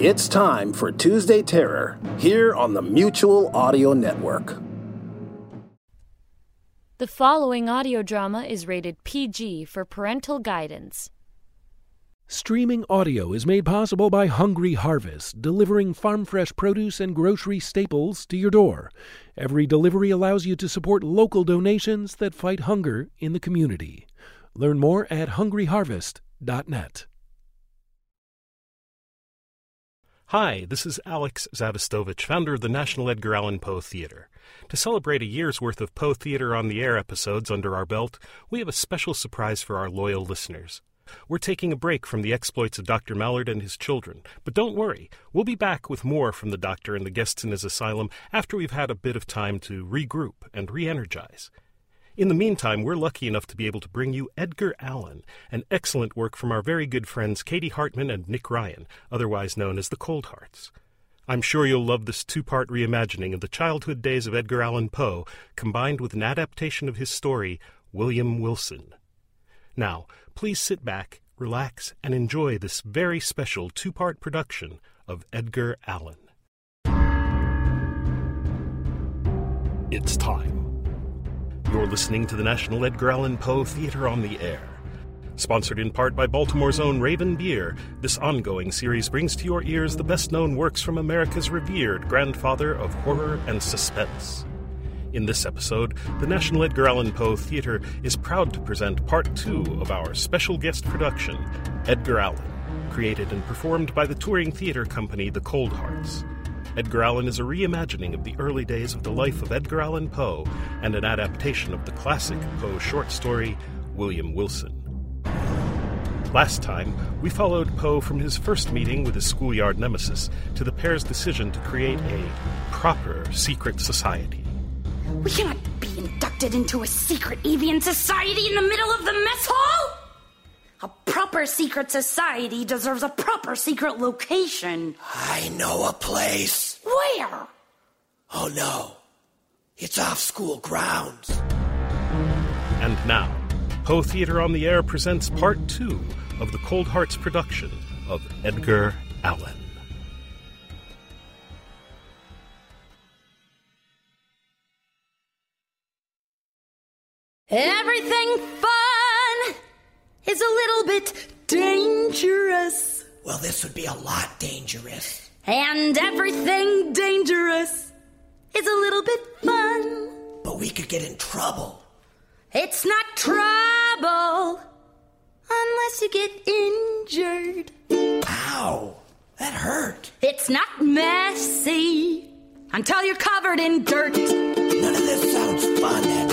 It's time for Tuesday Terror here on the Mutual Audio Network. The following audio drama is rated PG for parental guidance. Streaming audio is made possible by Hungry Harvest, delivering farm fresh produce and grocery staples to your door. Every delivery allows you to support local donations that fight hunger in the community. Learn more at hungryharvest.net. Hi, this is Alex Zavistovich, founder of the National Edgar Allan Poe Theater. To celebrate a year's worth of Poe Theater on the Air episodes under our belt, we have a special surprise for our loyal listeners. We're taking a break from the exploits of Dr. Mallard and his children, but don't worry, we'll be back with more from the doctor and the guests in his asylum after we've had a bit of time to regroup and re energize. In the meantime, we're lucky enough to be able to bring you Edgar Allan, an excellent work from our very good friends Katie Hartman and Nick Ryan, otherwise known as the Cold Hearts. I'm sure you'll love this two part reimagining of the childhood days of Edgar Allan Poe, combined with an adaptation of his story, William Wilson. Now, please sit back, relax, and enjoy this very special two part production of Edgar Allan. It's time. You're listening to the National Edgar Allan Poe Theater on the Air. Sponsored in part by Baltimore's own Raven Beer, this ongoing series brings to your ears the best known works from America's revered grandfather of horror and suspense. In this episode, the National Edgar Allan Poe Theater is proud to present part two of our special guest production, Edgar Allan, created and performed by the touring theater company The Cold Hearts. Edgar Allan is a reimagining of the early days of the life of Edgar Allan Poe and an adaptation of the classic Poe short story, William Wilson. Last time, we followed Poe from his first meeting with his schoolyard nemesis to the pair's decision to create a proper secret society. We cannot be inducted into a secret avian society in the middle of the mess hall! A proper secret society deserves a proper secret location. I know a place. Where? Oh no. It's off school grounds. And now, Poe Theater on the Air presents part two of the Cold Hearts production of Edgar Allan. Everything fun is a little bit dangerous. Well, this would be a lot dangerous. And everything dangerous is a little bit fun. But we could get in trouble. It's not trouble unless you get injured. Ow! That hurt. It's not messy until you're covered in dirt. None of this sounds fun, Edgar.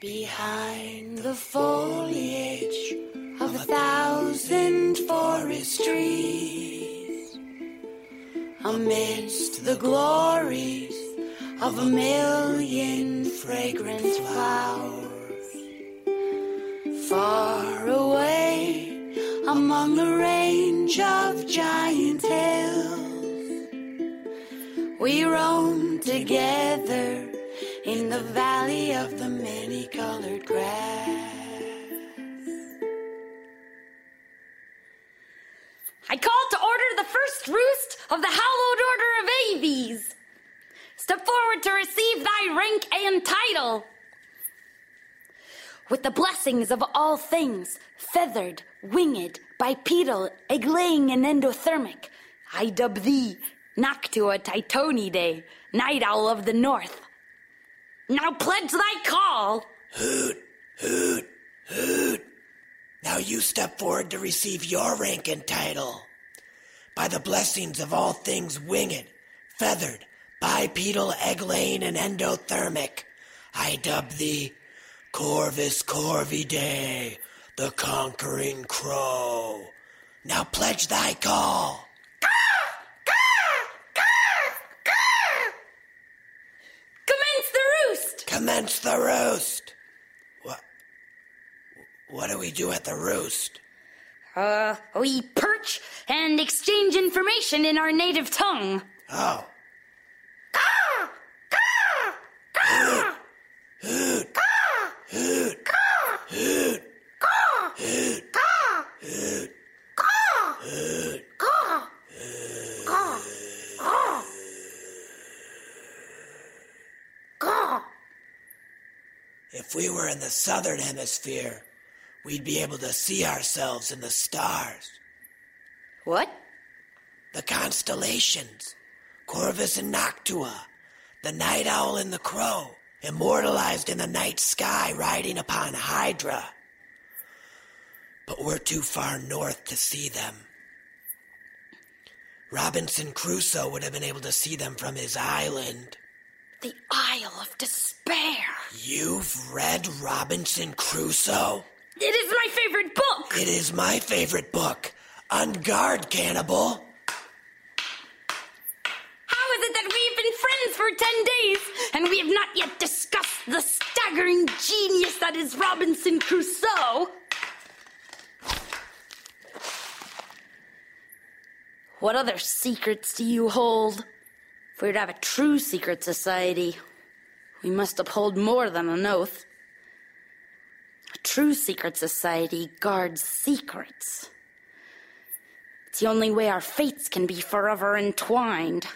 Behind the foliage of a thousand forest trees, amidst the glories of a million fragrant flowers, far away among a range of giant hills. We roam together in the valley of the I call to order the first roost of the hallowed order of Aves. Step forward to receive thy rank and title. With the blessings of all things, feathered, winged, bipedal, egg-laying, and endothermic, I dub thee Noctua Tytonidae, night owl of the north. Now pledge thy call. Hoot, hoot, hoot. Now you step forward to receive your rank and title. By the blessings of all things winged, feathered, bipedal, egg-laying, and endothermic, I dub thee Corvus Corvidae, the conquering crow. Now pledge thy call. Commence the roost. Commence the roost. What? Do we do at the roost? Uh, we perch and exchange information in our native tongue. Oh. Hoot, hoot, hoot, hoot, hoot, hoot. If we were in the southern hemisphere, we'd be able to see ourselves in the stars. What? The constellations. Corvus and Noctua. The night owl and the crow. Immortalized in the night sky riding upon Hydra. But we're too far north to see them. Robinson Crusoe would have been able to see them from his island. The Isle of Despair. You've read Robinson Crusoe? It is my favorite book. It is my favorite book. On guard, cannibal. How is it that we've been friends for ten days and we have not yet discussed the staggering genius that is Robinson Crusoe? What other secrets do you hold? If we are to have a true secret society, we must uphold more than an oath. True secret society guards secrets. It's the only way our fates can be forever entwined.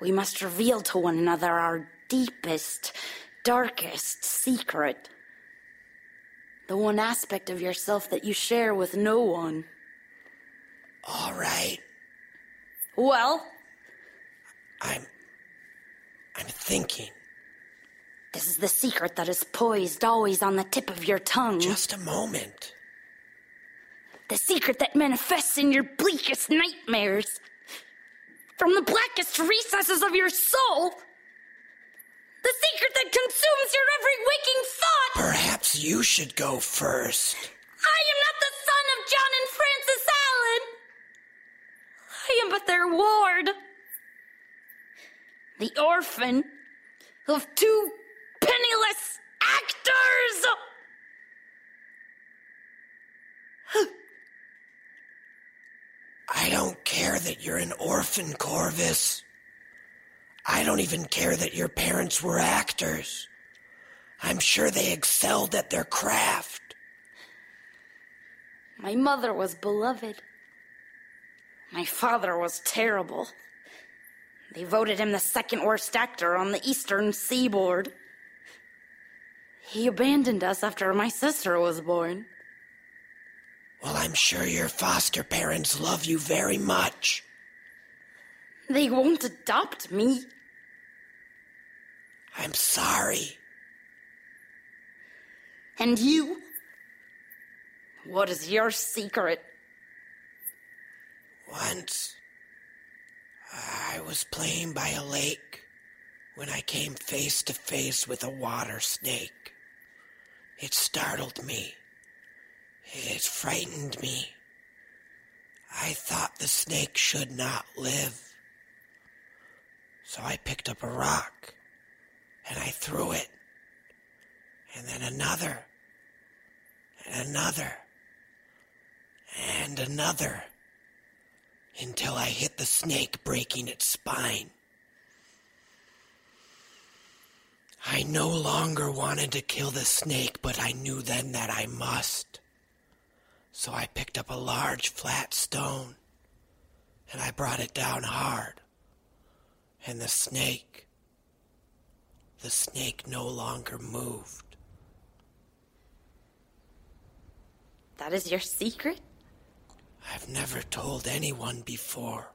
We must reveal to one another our deepest, darkest secret. The one aspect of yourself that you share with no one. All right. Well, I'm. I'm thinking. This is the secret that is poised always on the tip of your tongue. Just a moment. The secret that manifests in your bleakest nightmares. From the blackest recesses of your soul. The secret that consumes your every waking thought. Perhaps you should go first. I am not the son of John and Frances Allan. I am but their ward. The orphan of two penniless actors. I don't care that you're an orphan, Corvus. I don't even care that your parents were actors. I'm sure they excelled at their craft. My mother was beloved. My father was terrible. They voted him the second worst actor on the eastern seaboard. He abandoned us after my sister was born. Well, I'm sure your foster parents love you very much. They won't adopt me. I'm sorry. And you? What is your secret? Once, I was playing by a lake when I came face to face with a water snake. It startled me. It frightened me. I thought the snake should not live. So I picked up a rock and I threw it. And then another. And another. And another. Until I hit the snake, breaking its spine. I no longer wanted to kill the snake, but I knew then that I must. So I picked up a large flat stone and I brought it down hard. And the snake, the snake no longer moved. That is your secret? I've never told anyone before.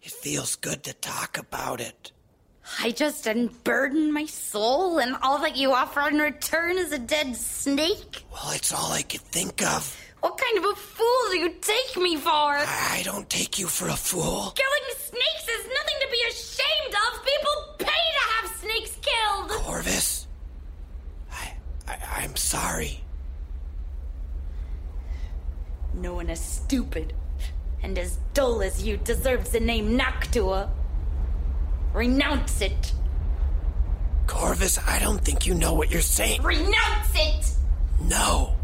It feels good to talk about it. I just unburden my soul, and all that you offer in return is a dead snake? Well, it's all I could think of. What kind of a fool do you take me for? I don't take you for a fool. Killing snakes is nothing to be ashamed of. People pay to have snakes killed. Corvus, I, I I'm sorry. No one as stupid and as dull as you deserves the name Noctua. Renounce it. Corvus, I don't think you know what you're saying. Renounce it! No.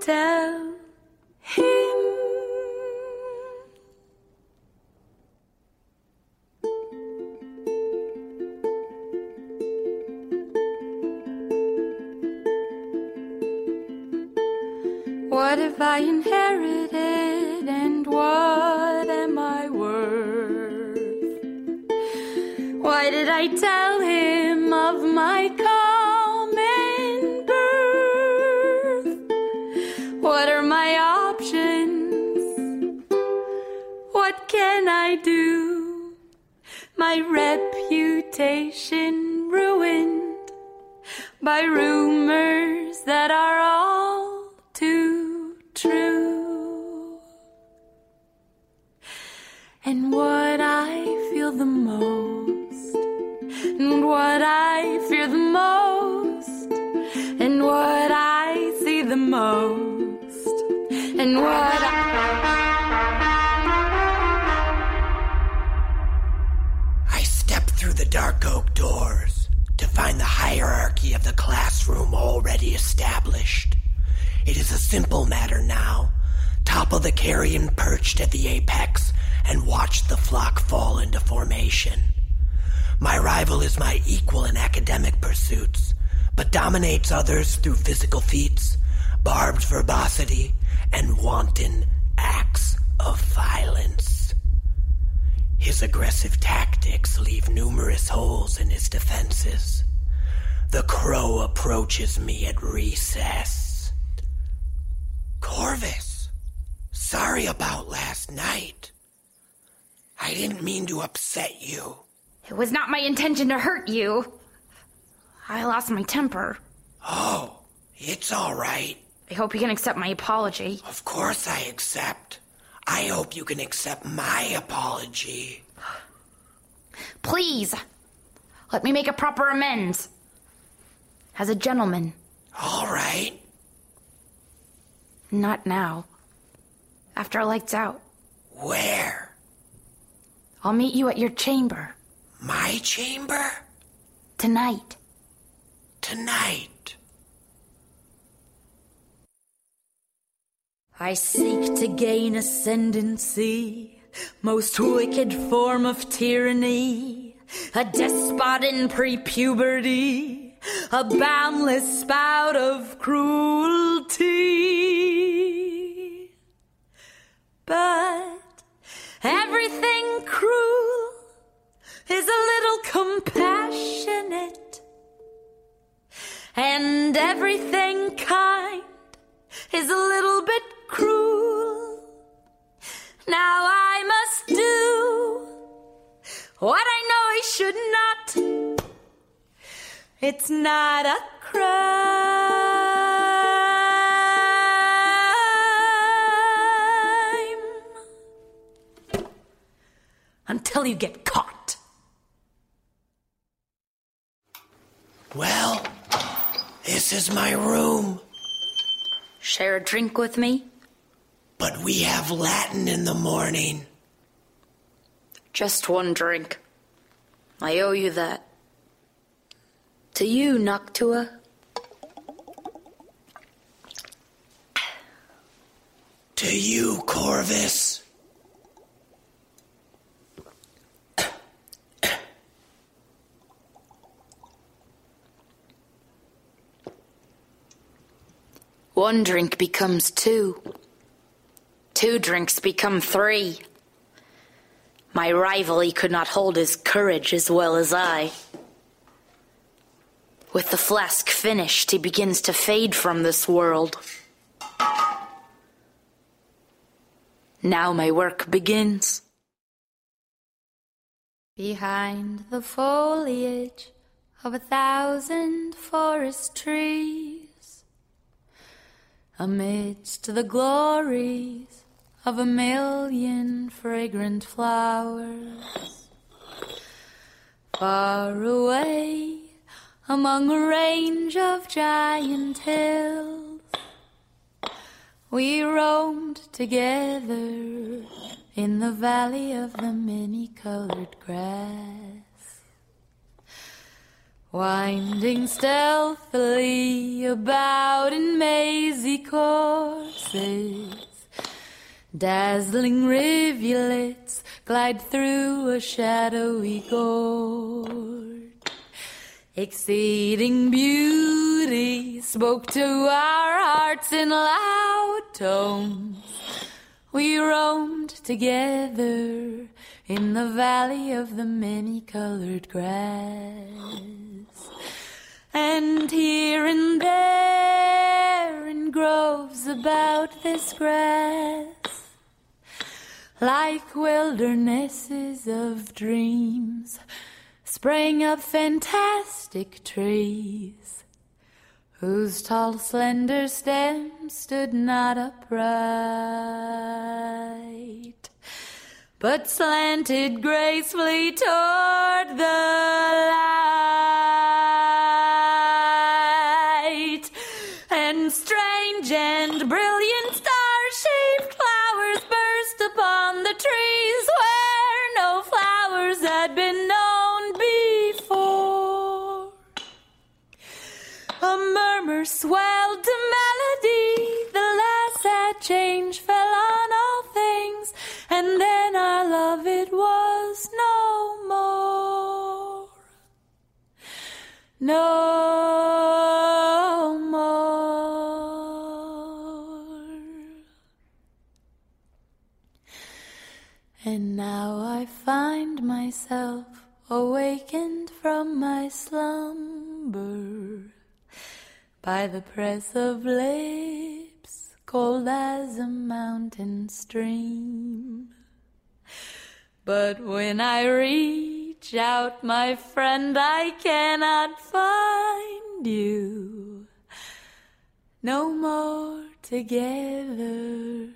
Tell him? What have I inherited and what am I worth? Why did I tell him classroom already established. It is a simple matter now. Topple the carrion perched at the apex and watch the flock fall into formation. My rival is my equal in academic pursuits, but dominates others through physical feats, barbed verbosity, and wanton acts of violence. His aggressive tactics leave numerous holes in his defenses. The crow approaches me at recess. Corvus, sorry about last night. I didn't mean to upset you. It was not my intention to hurt you. I lost my temper. Oh, it's all right. I hope you can accept my apology. Of course I accept. I hope you can accept my apology. Please, let me make a proper amends. As a gentleman. All right. Not now. After our lights out. Where? I'll meet you at your chamber. My chamber? Tonight. Tonight. I seek to gain ascendancy, most wicked form of tyranny, a despot in pre-puberty, a boundless spout of cruelty. But everything cruel is a little compassionate, and everything kind is a little bit cruel. Now I must do what I know I should not. It's not a crime until you get caught. Well, this is my room. Share a drink with me? But we have Latin in the morning. Just one drink. I owe you that. To you, Noctua. To you, Corvus. One drink becomes two. Two drinks become three. My rival, he could not hold his courage as well as I. With the flask finished, he begins to fade from this world. Now my work begins. Behind the foliage of a thousand forest trees, amidst the glories of a million fragrant flowers, far away among a range of giant hills, we roamed together in the valley of the many colored grass, winding stealthily about in mazy courses. Dazzling rivulets glide through a shadowy gorge. Exceeding beauty spoke to our hearts in loud tones. We roamed together in the valley of the many colored grass. And here and there in groves about this grass, like wildernesses of dreams, sprang up fantastic trees, whose tall, slender stems stood not upright, but slanted gracefully toward the No more. And now I find myself awakened from my slumber by the press of lips cold as a mountain stream, But when I reach out, my friend, I cannot find you. No more together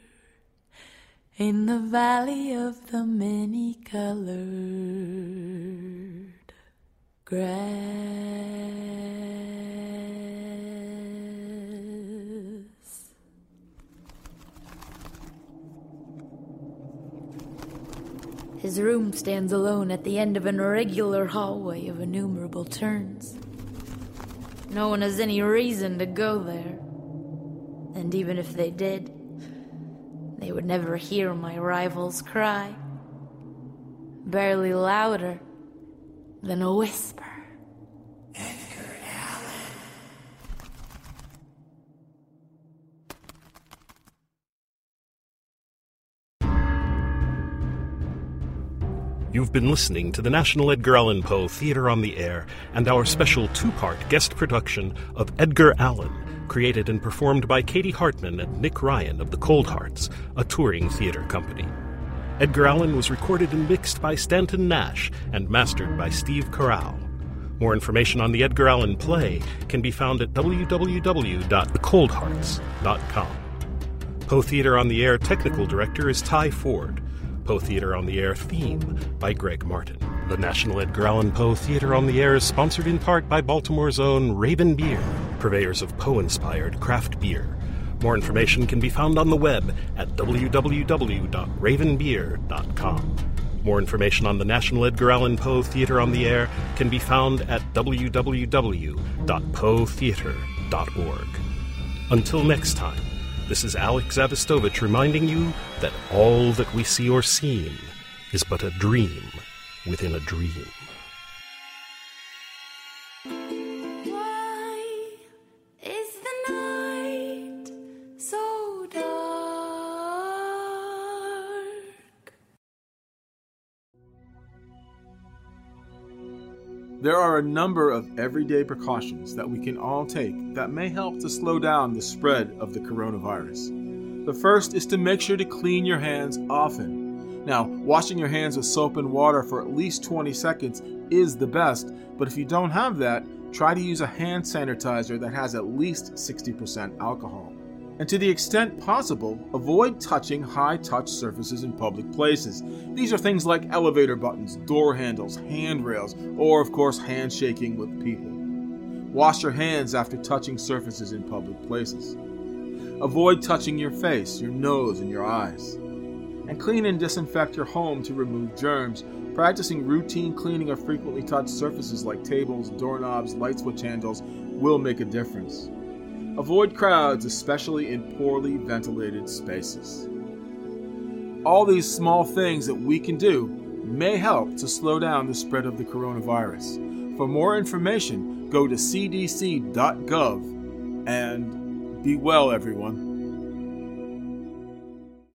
in the valley of the many colored grass. His room stands alone at the end of an irregular hallway of innumerable turns. No one has any reason to go there. And even if they did, they would never hear my rival's cry. Barely louder than a whisper. You've been listening to the National Edgar Allan Poe Theater on the Air and our special two part guest production of Edgar Allan, created and performed by Katie Hartman and Nick Ryan of the Cold Hearts, a touring theater company. Edgar Allan was recorded and mixed by Stanton Nash and mastered by Steve Carell. More information on the Edgar Allan play can be found at www.thecoldhearts.com. Poe Theater on the Air technical director is Ty Ford. Poe Theater on the Air theme by Greg Martin. The National Edgar Allan Poe Theater on the Air is sponsored in part by Baltimore's own Raven Beer, purveyors of Poe inspired craft beer. More information can be found on the web at www.ravenbeer.com. More information on the National Edgar Allan Poe Theater on the Air can be found at www.poetheater.org. Until next time, this is Alex Zavistovich reminding you that all that we see or seem is but a dream within a dream. There are a number of everyday precautions that we can all take that may help to slow down the spread of the coronavirus. The first is to make sure to clean your hands often. Now, washing your hands with soap and water for at least 20 seconds is the best, but if you don't have that, try to use a hand sanitizer that has at least 60% alcohol. And to the extent possible, avoid touching high touch surfaces in public places. These are things like elevator buttons, door handles, handrails, or, of course, handshaking with people. Wash your hands after touching surfaces in public places. Avoid touching your face, your nose, and your eyes. And clean and disinfect your home to remove germs. Practicing routine cleaning of frequently touched surfaces like tables, doorknobs, light switch handles will make a difference. Avoid crowds, especially in poorly ventilated spaces. All these small things that we can do may help to slow down the spread of the coronavirus. For more information, go to cdc.gov and be well, everyone.